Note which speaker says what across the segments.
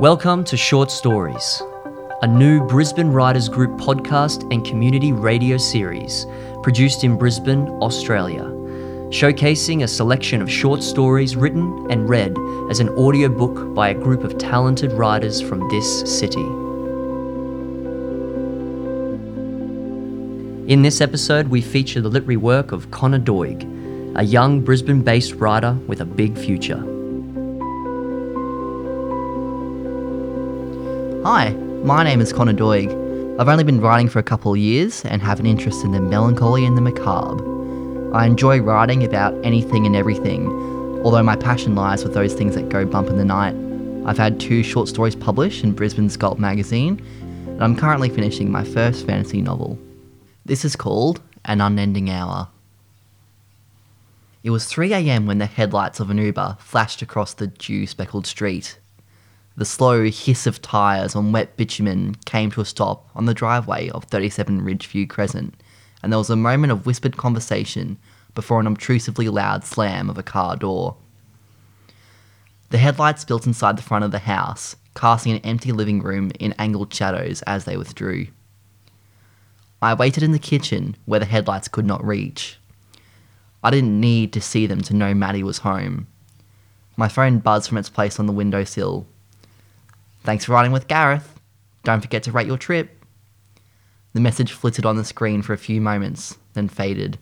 Speaker 1: Welcome to Short Stories, a new Brisbane Writers Group podcast and community radio series produced in Brisbane, Australia, showcasing a selection of short stories written and read as an audiobook by a group of talented writers from this city. In this episode, we feature the literary work of Connor Doig, a young Brisbane based writer with a big future.
Speaker 2: Hi, my name is Connor Doig. I've only been writing for a couple of years and have an interest in the melancholy and the macabre. I enjoy writing about anything and everything, although my passion lies with those things that go bump in the night. I've had two short stories published in Brisbane's Gulp magazine, and I'm currently finishing my first fantasy novel. This is called An Unending Hour. It was 3am when the headlights of an Uber flashed across the dew speckled street. The slow hiss of tyres on wet bitumen came to a stop on the driveway of 37 Ridgeview Crescent, and there was a moment of whispered conversation before an obtrusively loud slam of a car door. The headlights built inside the front of the house, casting an empty living room in angled shadows as they withdrew. I waited in the kitchen where the headlights could not reach. I didn't need to see them to know Maddie was home. My phone buzzed from its place on the windowsill. Thanks for riding with Gareth. Don't forget to rate your trip. The message flitted on the screen for a few moments, then faded.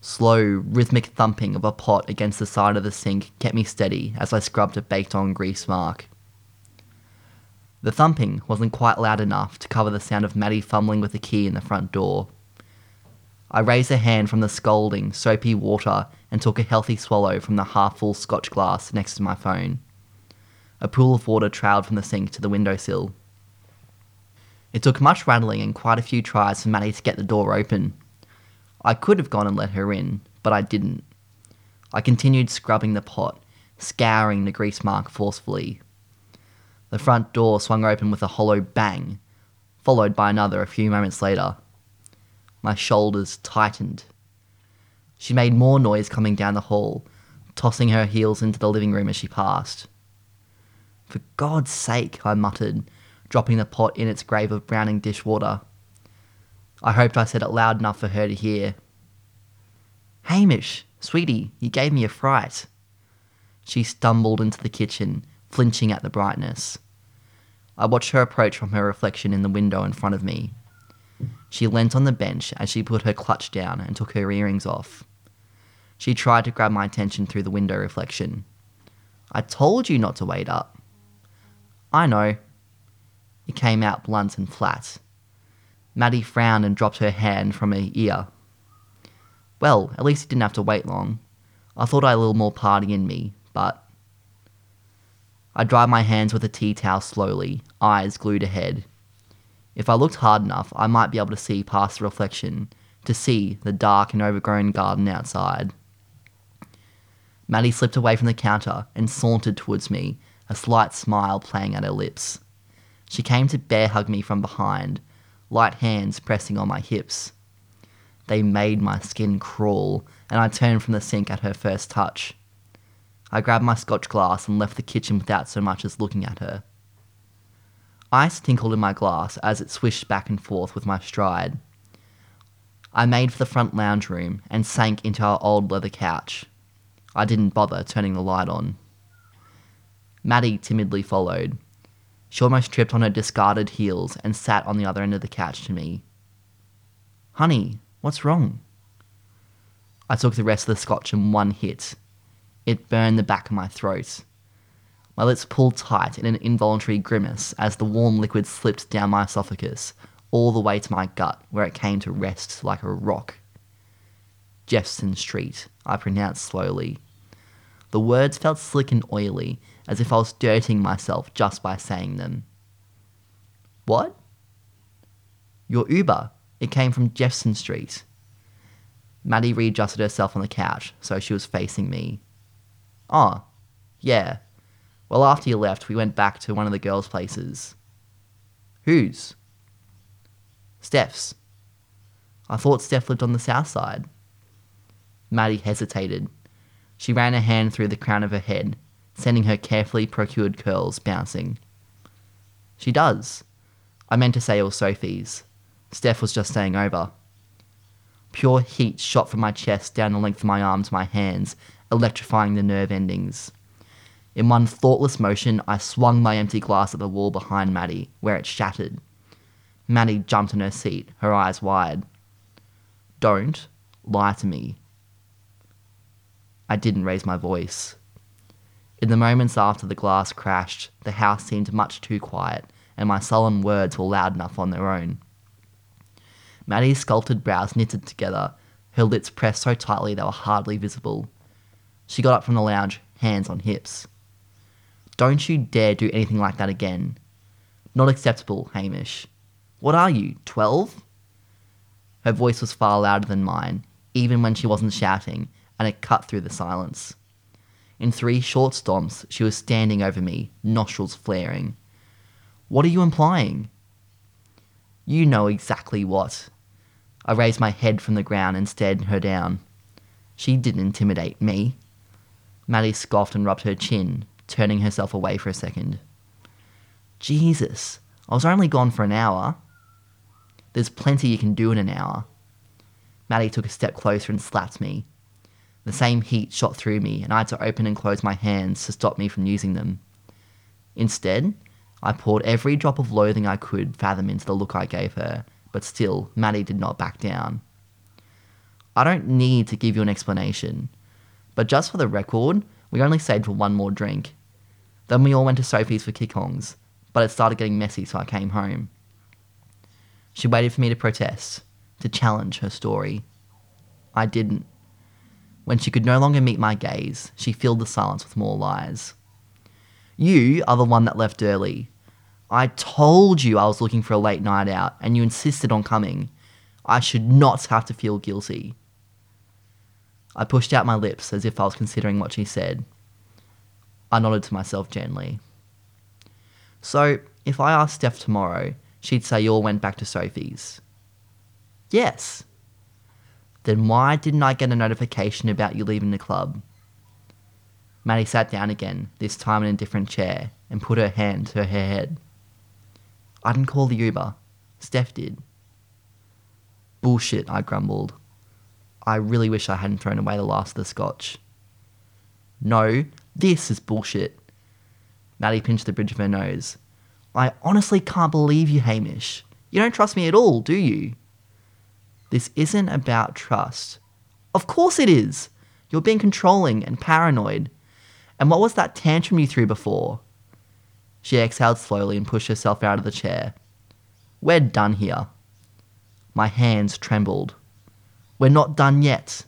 Speaker 2: Slow, rhythmic thumping of a pot against the side of the sink kept me steady as I scrubbed a baked on grease mark. The thumping wasn't quite loud enough to cover the sound of Maddie fumbling with the key in the front door. I raised a hand from the scalding, soapy water and took a healthy swallow from the half full scotch glass next to my phone. A pool of water trailed from the sink to the windowsill. It took much rattling and quite a few tries for Maddie to get the door open. I could have gone and let her in, but I didn't. I continued scrubbing the pot, scouring the grease mark forcefully. The front door swung open with a hollow bang, followed by another a few moments later. My shoulders tightened. She made more noise coming down the hall, tossing her heels into the living room as she passed. For God's sake, I muttered, dropping the pot in its grave of browning dishwater. I hoped I said it loud enough for her to hear. Hamish, sweetie, you gave me a fright. She stumbled into the kitchen, flinching at the brightness. I watched her approach from her reflection in the window in front of me. She leant on the bench as she put her clutch down and took her earrings off. She tried to grab my attention through the window reflection. I told you not to wait up. I know. It came out blunt and flat. Maddie frowned and dropped her hand from her ear. Well, at least he didn't have to wait long. I thought I had a little more party in me, but I dried my hands with a tea towel slowly, eyes glued ahead. If I looked hard enough, I might be able to see past the reflection, to see the dark and overgrown garden outside. Maddie slipped away from the counter and sauntered towards me, a slight smile playing at her lips. She came to bear hug me from behind, light hands pressing on my hips. They made my skin crawl, and I turned from the sink at her first touch. I grabbed my scotch glass and left the kitchen without so much as looking at her. Ice tinkled in my glass as it swished back and forth with my stride. I made for the front lounge room and sank into our old leather couch. I didn't bother turning the light on. Maddie timidly followed. She almost tripped on her discarded heels and sat on the other end of the couch to me. Honey, what's wrong? I took the rest of the scotch in one hit. It burned the back of my throat. My lips pulled tight in an involuntary grimace as the warm liquid slipped down my esophagus, all the way to my gut, where it came to rest like a rock. Jefferson Street, I pronounced slowly. The words felt slick and oily, as if I was dirtying myself just by saying them. What? Your Uber. It came from Jefferson Street. Maddie readjusted herself on the couch so she was facing me. Oh, yeah. Well, after you left, we went back to one of the girls' places. Whose? Steph's. I thought Steph lived on the south side. Maddie hesitated. She ran her hand through the crown of her head, sending her carefully procured curls bouncing. She does. I meant to say it was Sophie's. Steph was just staying over. Pure heat shot from my chest down the length of my arm to my hands, electrifying the nerve endings. In one thoughtless motion, I swung my empty glass at the wall behind Maddie, where it shattered. Maddie jumped in her seat, her eyes wide. Don't lie to me. I didn't raise my voice. In the moments after the glass crashed, the house seemed much too quiet, and my sullen words were loud enough on their own. Maddie's sculpted brows knitted together, her lips pressed so tightly they were hardly visible. She got up from the lounge, hands on hips. Don't you dare do anything like that again. Not acceptable, Hamish. What are you, twelve? Her voice was far louder than mine, even when she wasn't shouting, and it cut through the silence. In three short stomps, she was standing over me, nostrils flaring. What are you implying? You know exactly what. I raised my head from the ground and stared her down. She didn't intimidate me. Maddie scoffed and rubbed her chin, turning herself away for a second. Jesus, I was only gone for an hour. There's plenty you can do in an hour. Maddie took a step closer and slapped me. The same heat shot through me, and I had to open and close my hands to stop me from using them. Instead, I poured every drop of loathing I could fathom into the look I gave her, but still, Maddie did not back down. I don't need to give you an explanation, but just for the record, we only stayed for one more drink. Then we all went to Sophie's for kickongs, but it started getting messy, so I came home. She waited for me to protest, to challenge her story. I didn't. When she could no longer meet my gaze, she filled the silence with more lies. You are the one that left early. I told you I was looking for a late night out, and you insisted on coming. I should not have to feel guilty. I pushed out my lips as if I was considering what she said. I nodded to myself gently. So, if I asked Steph tomorrow, she'd say you all went back to Sophie's. Yes. Then why didn't I get a notification about you leaving the club? Maddie sat down again, this time in a different chair, and put her hand to her head. I didn't call the Uber. Steph did. Bullshit, I grumbled. I really wish I hadn't thrown away the last of the scotch. No, this is bullshit. Maddie pinched the bridge of her nose. I honestly can't believe you, Hamish. You don't trust me at all, do you? This isn't about trust. Of course it is. You're being controlling and paranoid. And what was that tantrum you threw before? She exhaled slowly and pushed herself out of the chair. We're done here. My hands trembled. We're not done yet.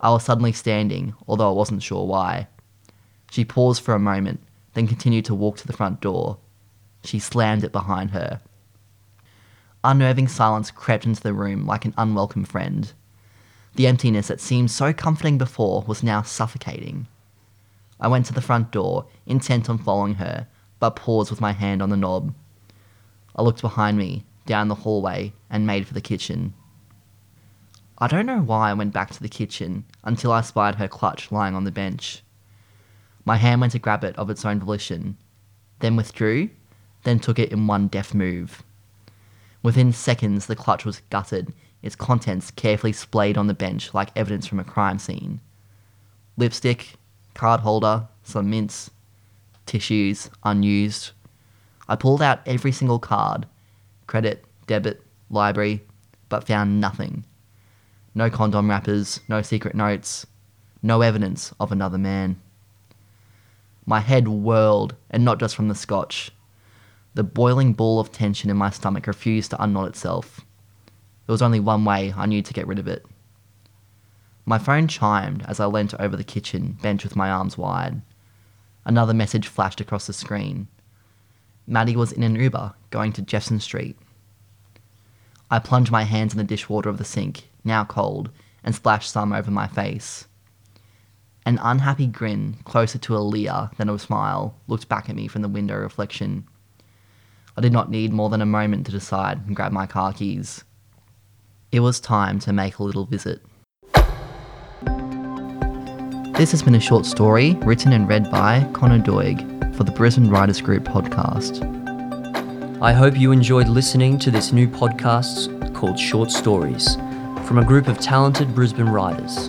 Speaker 2: I was suddenly standing, although I wasn't sure why. She paused for a moment, then continued to walk to the front door. She slammed it behind her. Unnerving silence crept into the room like an unwelcome friend. The emptiness that seemed so comforting before was now suffocating. I went to the front door, intent on following her, but paused with my hand on the knob. I looked behind me, down the hallway, and made for the kitchen. I don't know why I went back to the kitchen until I spied her clutch lying on the bench. My hand went to grab it of its own volition, then withdrew, then took it in one deft move. Within seconds, the clutch was gutted, its contents carefully splayed on the bench like evidence from a crime scene. Lipstick, card holder, some mints, tissues, unused. I pulled out every single card credit, debit, library, but found nothing. No condom wrappers, no secret notes, no evidence of another man. My head whirled, and not just from the scotch. The boiling ball of tension in my stomach refused to unknot itself. There was only one way I knew to get rid of it. My phone chimed as I leant over the kitchen bench with my arms wide. Another message flashed across the screen. Maddie was in an Uber going to Jefferson Street. I plunged my hands in the dishwater of the sink, now cold, and splashed some over my face. An unhappy grin, closer to a leer than a smile, looked back at me from the window reflection. I did not need more than a moment to decide and grab my car keys. It was time to make a little visit. This has been a short story written and read by Connor Doig for the Brisbane Writers Group podcast.
Speaker 1: I hope you enjoyed listening to this new podcast called Short Stories from a group of talented Brisbane writers.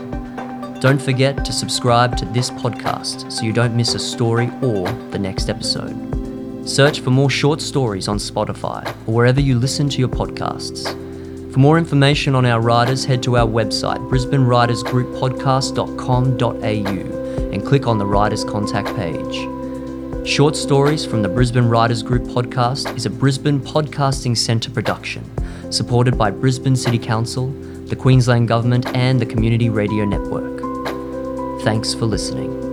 Speaker 1: Don't forget to subscribe to this podcast so you don't miss a story or the next episode. Search for more short stories on Spotify or wherever you listen to your podcasts. For more information on our writers, head to our website, brisbanewritersgrouppodcast.com.au, and click on the Writers Contact page. Short Stories from the Brisbane Writers Group podcast is a Brisbane Podcasting Centre production, supported by Brisbane City Council, the Queensland Government, and the Community Radio Network. Thanks for listening.